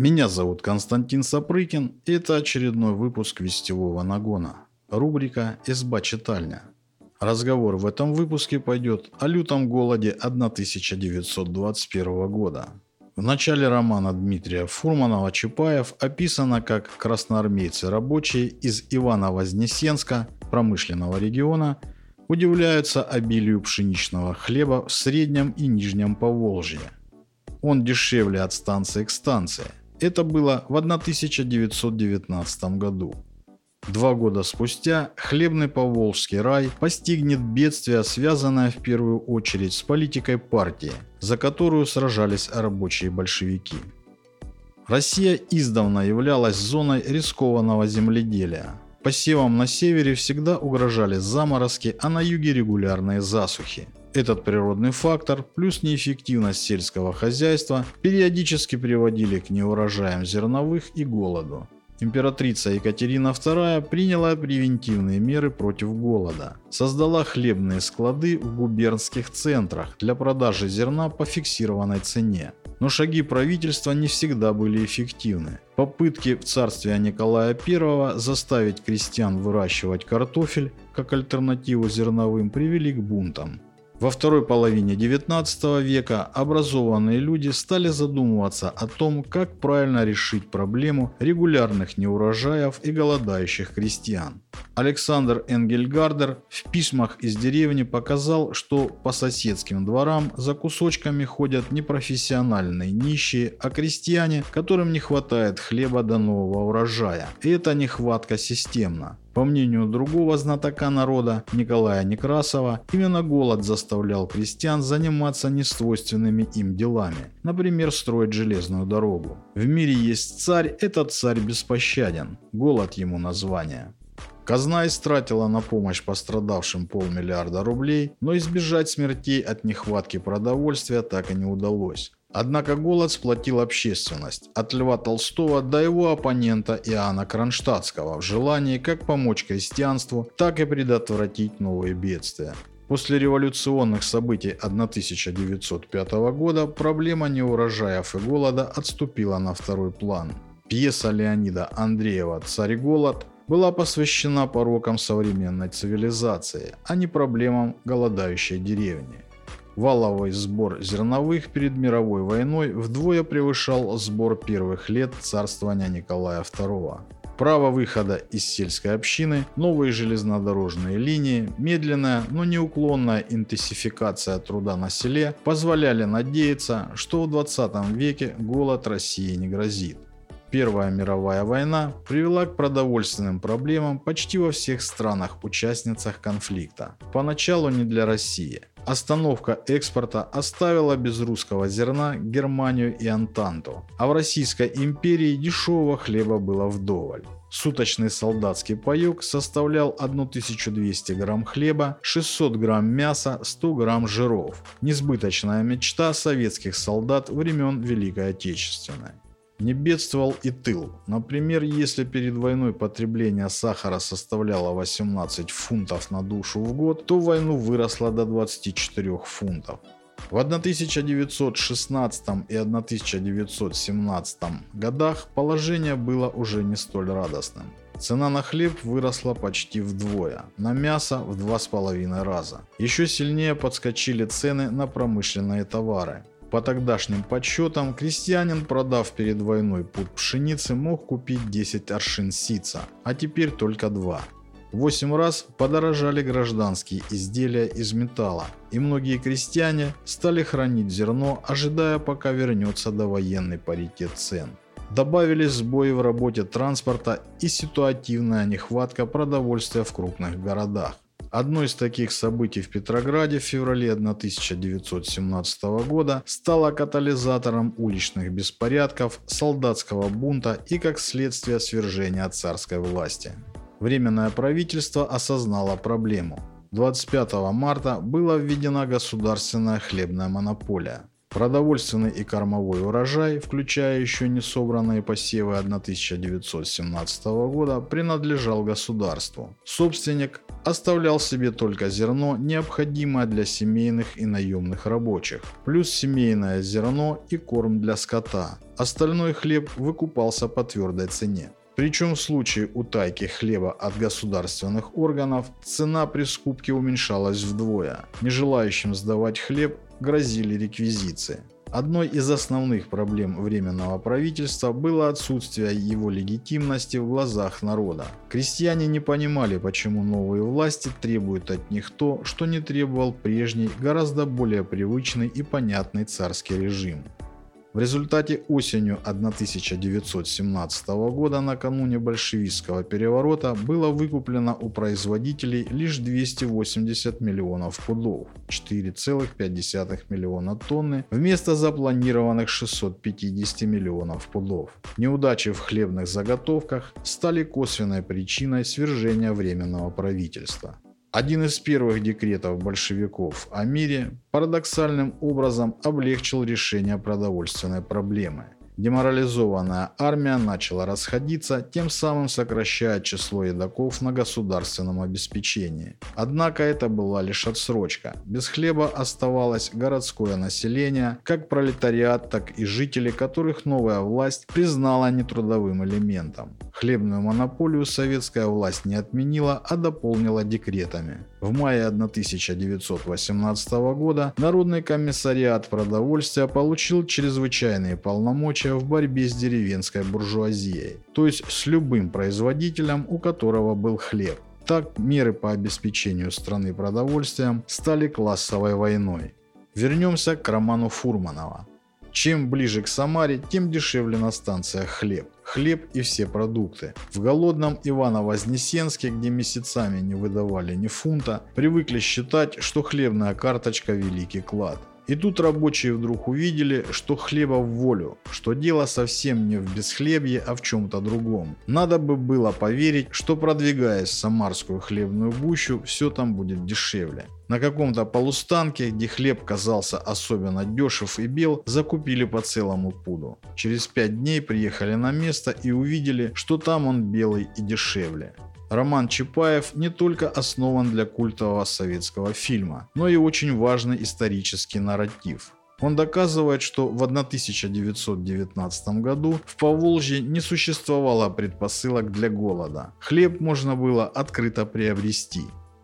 Меня зовут Константин Сапрыкин, и это очередной выпуск «Вестевого нагона». Рубрика «Изба читальня». Разговор в этом выпуске пойдет о лютом голоде 1921 года. В начале романа Дмитрия Фурманова-Чапаев описано, как красноармейцы-рабочие из Ивано-Вознесенска, промышленного региона, удивляются обилию пшеничного хлеба в Среднем и Нижнем Поволжье. Он дешевле от станции к станции. Это было в 1919 году. Два года спустя хлебный Поволжский рай постигнет бедствие, связанное в первую очередь с политикой партии, за которую сражались рабочие большевики. Россия издавна являлась зоной рискованного земледелия. Посевам на севере всегда угрожали заморозки, а на юге регулярные засухи. Этот природный фактор плюс неэффективность сельского хозяйства периодически приводили к неурожаям зерновых и голоду. Императрица Екатерина II приняла превентивные меры против голода. Создала хлебные склады в губернских центрах для продажи зерна по фиксированной цене. Но шаги правительства не всегда были эффективны. Попытки в царстве Николая I заставить крестьян выращивать картофель как альтернативу зерновым привели к бунтам. Во второй половине XIX века образованные люди стали задумываться о том, как правильно решить проблему регулярных неурожаев и голодающих крестьян. Александр Энгельгардер в письмах из деревни показал, что по соседским дворам за кусочками ходят не профессиональные нищие, а крестьяне, которым не хватает хлеба до нового урожая. И эта нехватка системна. По мнению другого знатока народа, Николая Некрасова, именно голод заставлял крестьян заниматься несвойственными им делами, например, строить железную дорогу. В мире есть царь, этот царь беспощаден, голод ему название. Казна истратила на помощь пострадавшим полмиллиарда рублей, но избежать смертей от нехватки продовольствия так и не удалось. Однако голод сплотил общественность, от Льва Толстого до его оппонента Иоанна Кронштадтского в желании как помочь крестьянству, так и предотвратить новые бедствия. После революционных событий 1905 года проблема неурожаев и голода отступила на второй план. Пьеса Леонида Андреева «Царь голод» была посвящена порокам современной цивилизации, а не проблемам голодающей деревни. Валовый сбор зерновых перед мировой войной вдвое превышал сбор первых лет царствования Николая II. Право выхода из сельской общины, новые железнодорожные линии, медленная, но неуклонная интенсификация труда на селе позволяли надеяться, что в 20 веке голод России не грозит. Первая мировая война привела к продовольственным проблемам почти во всех странах-участницах конфликта. Поначалу не для России. Остановка экспорта оставила без русского зерна Германию и Антанту, а в Российской империи дешевого хлеба было вдоволь. Суточный солдатский паёк составлял 1200 грамм хлеба, 600 грамм мяса, 100 грамм жиров. Несбыточная мечта советских солдат времен Великой Отечественной. Не бедствовал и тыл. Например, если перед войной потребление сахара составляло 18 фунтов на душу в год, то войну выросло до 24 фунтов. В 1916 и 1917 годах положение было уже не столь радостным. Цена на хлеб выросла почти вдвое, на мясо в два с половиной раза. Еще сильнее подскочили цены на промышленные товары. По тогдашним подсчетам, крестьянин, продав перед войной пуд пшеницы, мог купить 10 аршин сица, а теперь только 2. Восемь раз подорожали гражданские изделия из металла, и многие крестьяне стали хранить зерно, ожидая пока вернется довоенный паритет цен. Добавились сбои в работе транспорта и ситуативная нехватка продовольствия в крупных городах. Одно из таких событий в Петрограде в феврале 1917 года стало катализатором уличных беспорядков, солдатского бунта и, как следствие, свержения царской власти. Временное правительство осознало проблему. 25 марта была введена государственная хлебная монополия. Продовольственный и кормовой урожай, включая еще не собранные посевы 1917 года, принадлежал государству. Собственник оставлял себе только зерно, необходимое для семейных и наемных рабочих, плюс семейное зерно и корм для скота. Остальной хлеб выкупался по твердой цене. Причем в случае утайки хлеба от государственных органов цена при скупке уменьшалась вдвое. Нежелающим сдавать хлеб грозили реквизиции. Одной из основных проблем Временного правительства было отсутствие его легитимности в глазах народа. Крестьяне не понимали, почему новые власти требуют от них то, что не требовал прежний, гораздо более привычный и понятный царский режим. В результате осенью 1917 года, накануне большевистского переворота, было выкуплено у производителей лишь 280 миллионов пудов, 4,5 миллиона тонны, вместо запланированных 650 миллионов пудов. Неудачи в хлебных заготовках стали косвенной причиной свержения Временного правительства. Один из первых декретов большевиков о мире парадоксальным образом облегчил решение продовольственной проблемы – Деморализованная армия начала расходиться, тем самым сокращая число едоков на государственном обеспечении. Однако это была лишь отсрочка. Без хлеба оставалось городское население, как пролетариат, так и жители, которых новая власть признала нетрудовым элементом. Хлебную монополию советская власть не отменила, а дополнила декретами. В мае 1918 года Народный комиссариат продовольствия получил чрезвычайные полномочия в борьбе с деревенской буржуазией, то есть с любым производителем, у которого был хлеб. Так меры по обеспечению страны продовольствием стали классовой войной. Вернемся к роману Фурманова. Чем ближе к Самаре, тем дешевле на станциях хлеб. Хлеб и все продукты. В голодном Ивано-Вознесенске, где месяцами не выдавали ни фунта, привыкли считать, что хлебная карточка – великий клад. И тут рабочие вдруг увидели, что хлеба в волю, что дело совсем не в бесхлебье, а в чем-то другом. Надо бы было поверить, что продвигаясь в самарскую хлебную гущу, все там будет дешевле. На каком-то полустанке, где хлеб казался особенно дешев и бел, закупили по целому пуду. Через пять дней приехали на место и увидели, что там он белый и дешевле. Роман Чапаев не только основан для культового советского фильма, но и очень важный исторический нарратив. Он доказывает, что в 1919 году в Поволжье не существовало предпосылок для голода. Хлеб можно было открыто приобрести.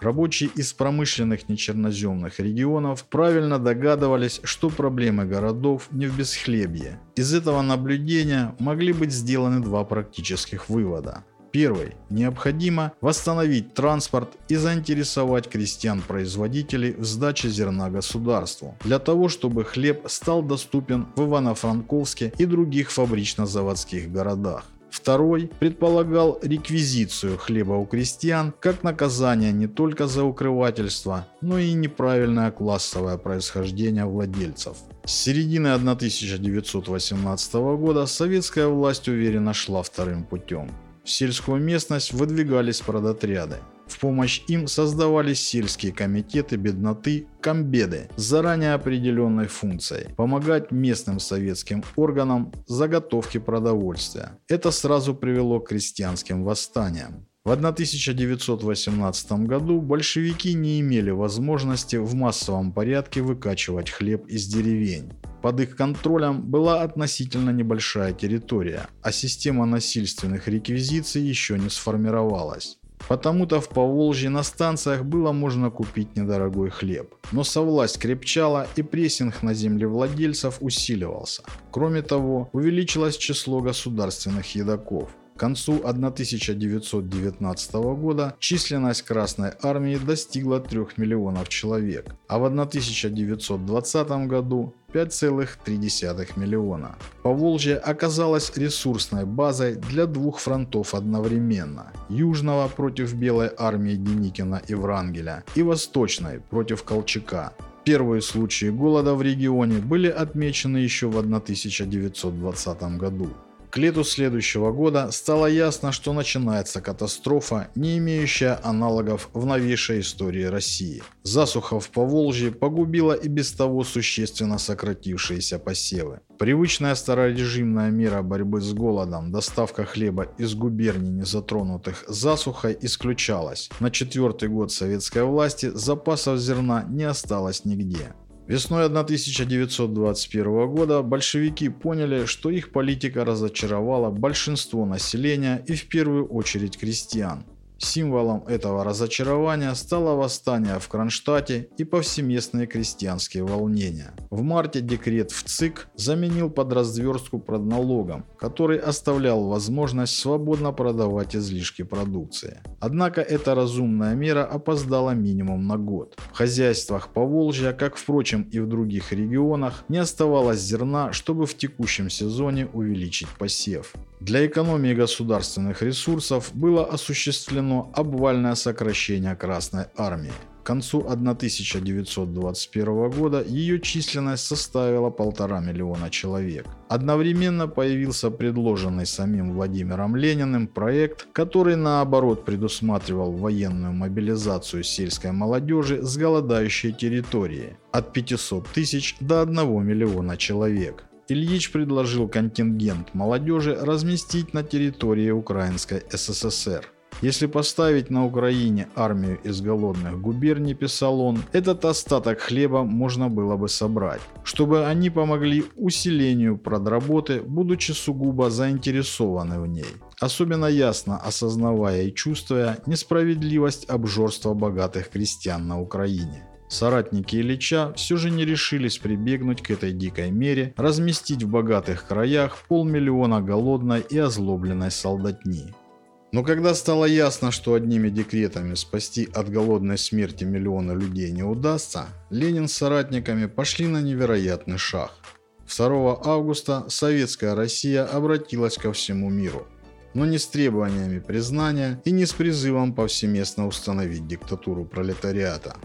Рабочие из промышленных нечерноземных регионов правильно догадывались, что проблемы городов не в бесхлебье. Из этого наблюдения могли быть сделаны два практических вывода. Первый. Необходимо восстановить транспорт и заинтересовать крестьян-производителей в сдаче зерна государству, для того, чтобы хлеб стал доступен в Ивано-Франковске и других фабрично-заводских городах. Второй предполагал реквизицию хлеба у крестьян как наказание не только за укрывательство, но и неправильное классовое происхождение владельцев. С середины 1918 года советская власть уверенно шла вторым путем. В сельскую местность выдвигались продотряды. В помощь им создавались сельские комитеты бедноты комбеды с заранее определенной функцией – помогать местным советским органам заготовки продовольствия. Это сразу привело к крестьянским восстаниям. В 1918 году большевики не имели возможности в массовом порядке выкачивать хлеб из деревень. Под их контролем была относительно небольшая территория, а система насильственных реквизиций еще не сформировалась. Потому-то в Поволжье на станциях было можно купить недорогой хлеб. Но совласть крепчала и прессинг на землевладельцев усиливался. Кроме того, увеличилось число государственных едоков. К концу 1919 года численность Красной Армии достигла 3 миллионов человек, а в 1920 году 5,3 миллиона. Поволжье оказалось ресурсной базой для двух фронтов одновременно. Южного против Белой армии Деникина и Врангеля и Восточной против Колчака. Первые случаи голода в регионе были отмечены еще в 1920 году. Лету следующего года стало ясно, что начинается катастрофа, не имеющая аналогов в новейшей истории России. Засуха в Поволжье погубила и без того существенно сократившиеся посевы. Привычная старорежимная мера борьбы с голодом, доставка хлеба из губерний, не затронутых засухой, исключалась. На четвертый год советской власти запасов зерна не осталось нигде. Весной 1921 года большевики поняли, что их политика разочаровала большинство населения и в первую очередь крестьян. Символом этого разочарования стало восстание в Кронштадте и повсеместные крестьянские волнения. В марте декрет в ЦИК заменил под разверстку продналогом, который оставлял возможность свободно продавать излишки продукции. Однако эта разумная мера опоздала минимум на год. В хозяйствах Поволжья, как впрочем и в других регионах, не оставалось зерна, чтобы в текущем сезоне увеличить посев. Для экономии государственных ресурсов было осуществлено обвальное сокращение Красной Армии. К концу 1921 года ее численность составила полтора миллиона человек. Одновременно появился предложенный самим Владимиром Лениным проект, который наоборот предусматривал военную мобилизацию сельской молодежи с голодающей территории от 500 тысяч до 1 миллиона человек. Ильич предложил контингент молодежи разместить на территории Украинской СССР. Если поставить на Украине армию из голодных губерний, писал он, этот остаток хлеба можно было бы собрать, чтобы они помогли усилению продработы, будучи сугубо заинтересованы в ней, особенно ясно осознавая и чувствуя несправедливость обжорства богатых крестьян на Украине. Соратники Ильича все же не решились прибегнуть к этой дикой мере, разместить в богатых краях полмиллиона голодной и озлобленной солдатни. Но когда стало ясно, что одними декретами спасти от голодной смерти миллиона людей не удастся, Ленин с соратниками пошли на невероятный шаг. 2 августа советская Россия обратилась ко всему миру, но не с требованиями признания и не с призывом повсеместно установить диктатуру пролетариата.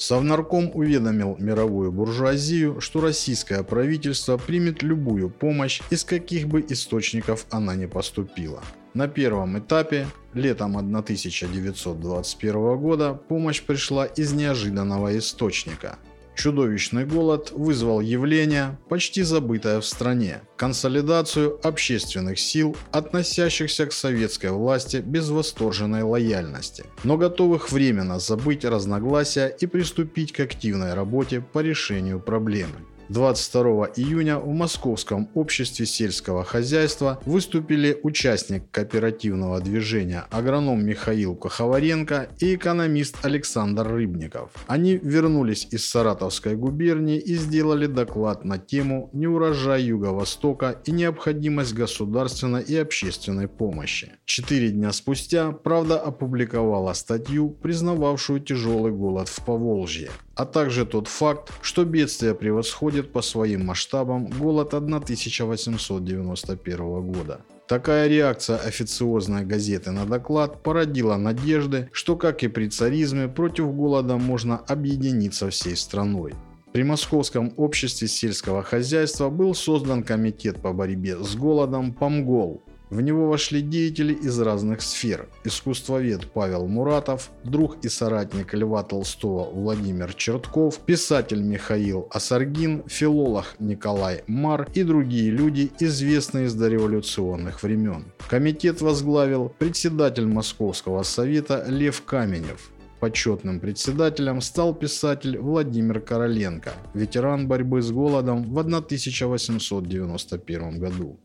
Совнарком уведомил мировую буржуазию, что российское правительство примет любую помощь, из каких бы источников она не поступила. На первом этапе, летом 1921 года, помощь пришла из неожиданного источника – Чудовищный голод вызвал явление, почти забытое в стране – консолидацию общественных сил, относящихся к советской власти без восторженной лояльности, но готовых временно забыть разногласия и приступить к активной работе по решению проблемы. 22 июня в Московском обществе сельского хозяйства выступили участник кооперативного движения агроном Михаил Коховаренко и экономист Александр Рыбников. Они вернулись из Саратовской губернии и сделали доклад на тему «Неурожай Юго-Востока и необходимость государственной и общественной помощи». Четыре дня спустя «Правда» опубликовала статью, признававшую тяжелый голод в Поволжье а также тот факт, что бедствие превосходит по своим масштабам голод 1891 года. Такая реакция официозной газеты на доклад породила надежды, что, как и при царизме, против голода можно объединиться всей страной. При Московском обществе сельского хозяйства был создан комитет по борьбе с голодом «Помгол», в него вошли деятели из разных сфер. Искусствовед Павел Муратов, друг и соратник Льва Толстого Владимир Чертков, писатель Михаил Асаргин, филолог Николай Мар и другие люди, известные из дореволюционных времен. Комитет возглавил председатель Московского совета Лев Каменев. Почетным председателем стал писатель Владимир Короленко, ветеран борьбы с голодом в 1891 году.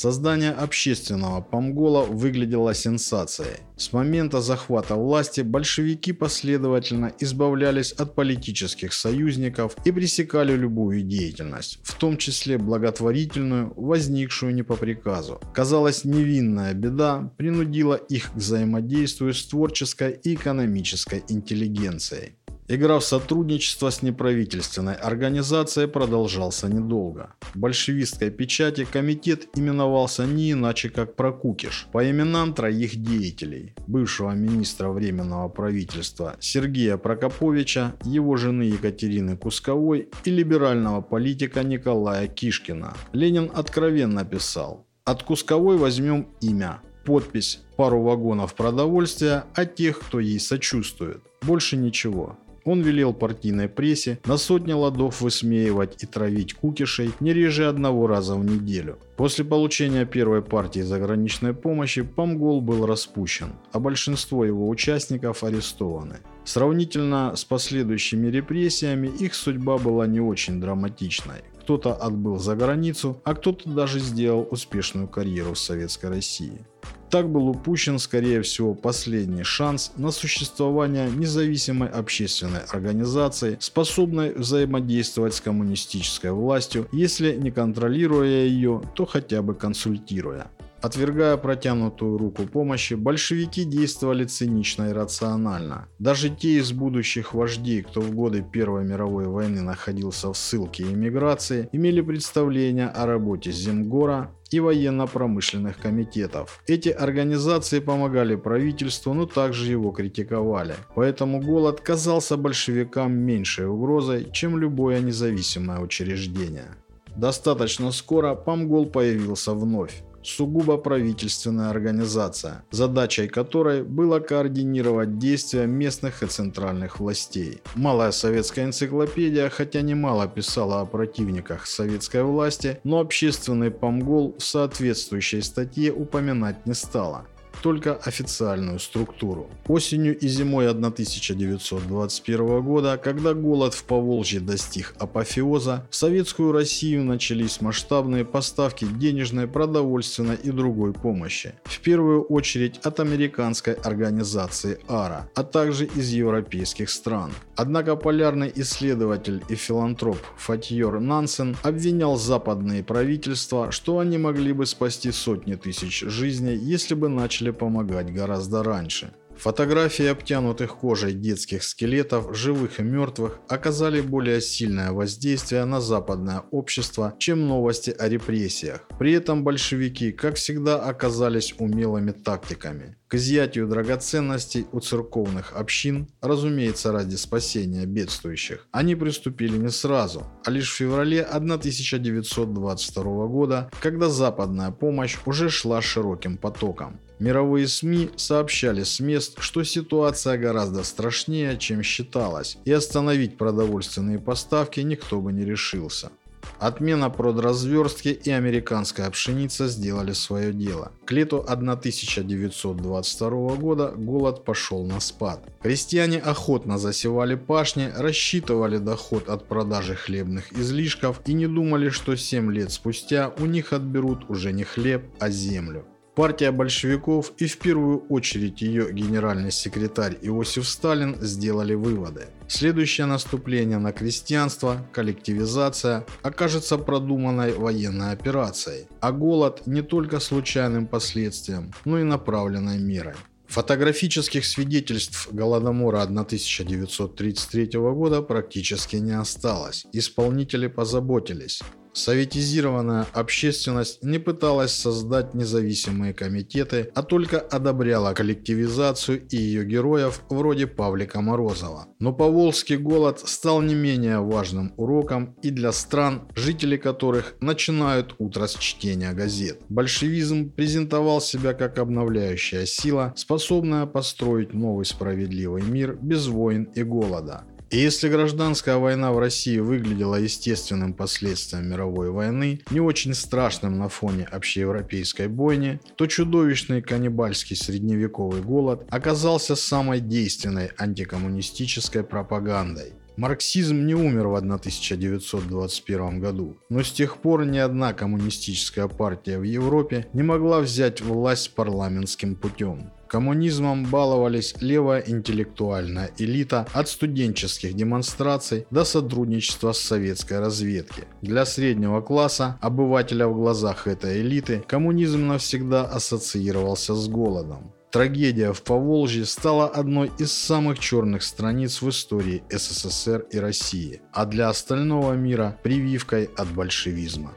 Создание общественного помгола выглядело сенсацией. С момента захвата власти большевики последовательно избавлялись от политических союзников и пресекали любую деятельность, в том числе благотворительную, возникшую не по приказу. Казалось, невинная беда принудила их к взаимодействию с творческой и экономической интеллигенцией. Игра в сотрудничество с неправительственной организацией продолжался недолго. В большевистской печати комитет именовался не иначе как Прокукиш по именам троих деятелей. Бывшего министра Временного правительства Сергея Прокоповича, его жены Екатерины Кусковой и либерального политика Николая Кишкина. Ленин откровенно писал От Кусковой возьмем имя, подпись, пару вагонов продовольствия, а тех, кто ей сочувствует. Больше ничего. Он велел партийной прессе на сотни ладов высмеивать и травить кукишей не реже одного раза в неделю. После получения первой партии заграничной помощи Памгол был распущен, а большинство его участников арестованы. Сравнительно с последующими репрессиями их судьба была не очень драматичной. Кто-то отбыл за границу, а кто-то даже сделал успешную карьеру в Советской России. Так был упущен, скорее всего, последний шанс на существование независимой общественной организации, способной взаимодействовать с коммунистической властью, если не контролируя ее, то хотя бы консультируя. Отвергая протянутую руку помощи, большевики действовали цинично и рационально. Даже те из будущих вождей, кто в годы Первой мировой войны находился в ссылке и эмиграции, имели представление о работе Земгора и военно-промышленных комитетов. Эти организации помогали правительству, но также его критиковали. Поэтому голод казался большевикам меньшей угрозой, чем любое независимое учреждение. Достаточно скоро Памгол появился вновь сугубо правительственная организация, задачей которой было координировать действия местных и центральных властей. Малая советская энциклопедия, хотя немало писала о противниках советской власти, но общественный помгол в соответствующей статье упоминать не стала только официальную структуру. Осенью и зимой 1921 года, когда голод в Поволжье достиг апофеоза, в советскую Россию начались масштабные поставки денежной, продовольственной и другой помощи. В первую очередь от американской организации АРА, а также из европейских стран. Однако полярный исследователь и филантроп Фатьер Нансен обвинял западные правительства, что они могли бы спасти сотни тысяч жизней, если бы начали начали помогать гораздо раньше. Фотографии обтянутых кожей детских скелетов, живых и мертвых, оказали более сильное воздействие на западное общество, чем новости о репрессиях. При этом большевики, как всегда, оказались умелыми тактиками. К изъятию драгоценностей у церковных общин, разумеется ради спасения бедствующих, они приступили не сразу, а лишь в феврале 1922 года, когда западная помощь уже шла широким потоком. Мировые СМИ сообщали с мест, что ситуация гораздо страшнее, чем считалось, и остановить продовольственные поставки никто бы не решился. Отмена продразверстки и американская пшеница сделали свое дело. К лету 1922 года голод пошел на спад. Крестьяне охотно засевали пашни, рассчитывали доход от продажи хлебных излишков и не думали, что 7 лет спустя у них отберут уже не хлеб, а землю. Партия большевиков и в первую очередь ее генеральный секретарь Иосиф Сталин сделали выводы. Следующее наступление на крестьянство, коллективизация, окажется продуманной военной операцией, а голод не только случайным последствием, но и направленной мерой. Фотографических свидетельств Голодомора 1933 года практически не осталось. Исполнители позаботились. Советизированная общественность не пыталась создать независимые комитеты, а только одобряла коллективизацию и ее героев вроде Павлика Морозова. Но Поволжский голод стал не менее важным уроком и для стран, жители которых начинают утро с чтения газет. Большевизм презентовал себя как обновляющая сила, способная построить новый справедливый мир без войн и голода. И если гражданская война в России выглядела естественным последствием мировой войны, не очень страшным на фоне общеевропейской бойни, то чудовищный каннибальский средневековый голод оказался самой действенной антикоммунистической пропагандой. Марксизм не умер в 1921 году, но с тех пор ни одна коммунистическая партия в Европе не могла взять власть парламентским путем. Коммунизмом баловались левая интеллектуальная элита от студенческих демонстраций до сотрудничества с советской разведки. Для среднего класса, обывателя в глазах этой элиты, коммунизм навсегда ассоциировался с голодом. Трагедия в Поволжье стала одной из самых черных страниц в истории СССР и России, а для остального мира прививкой от большевизма.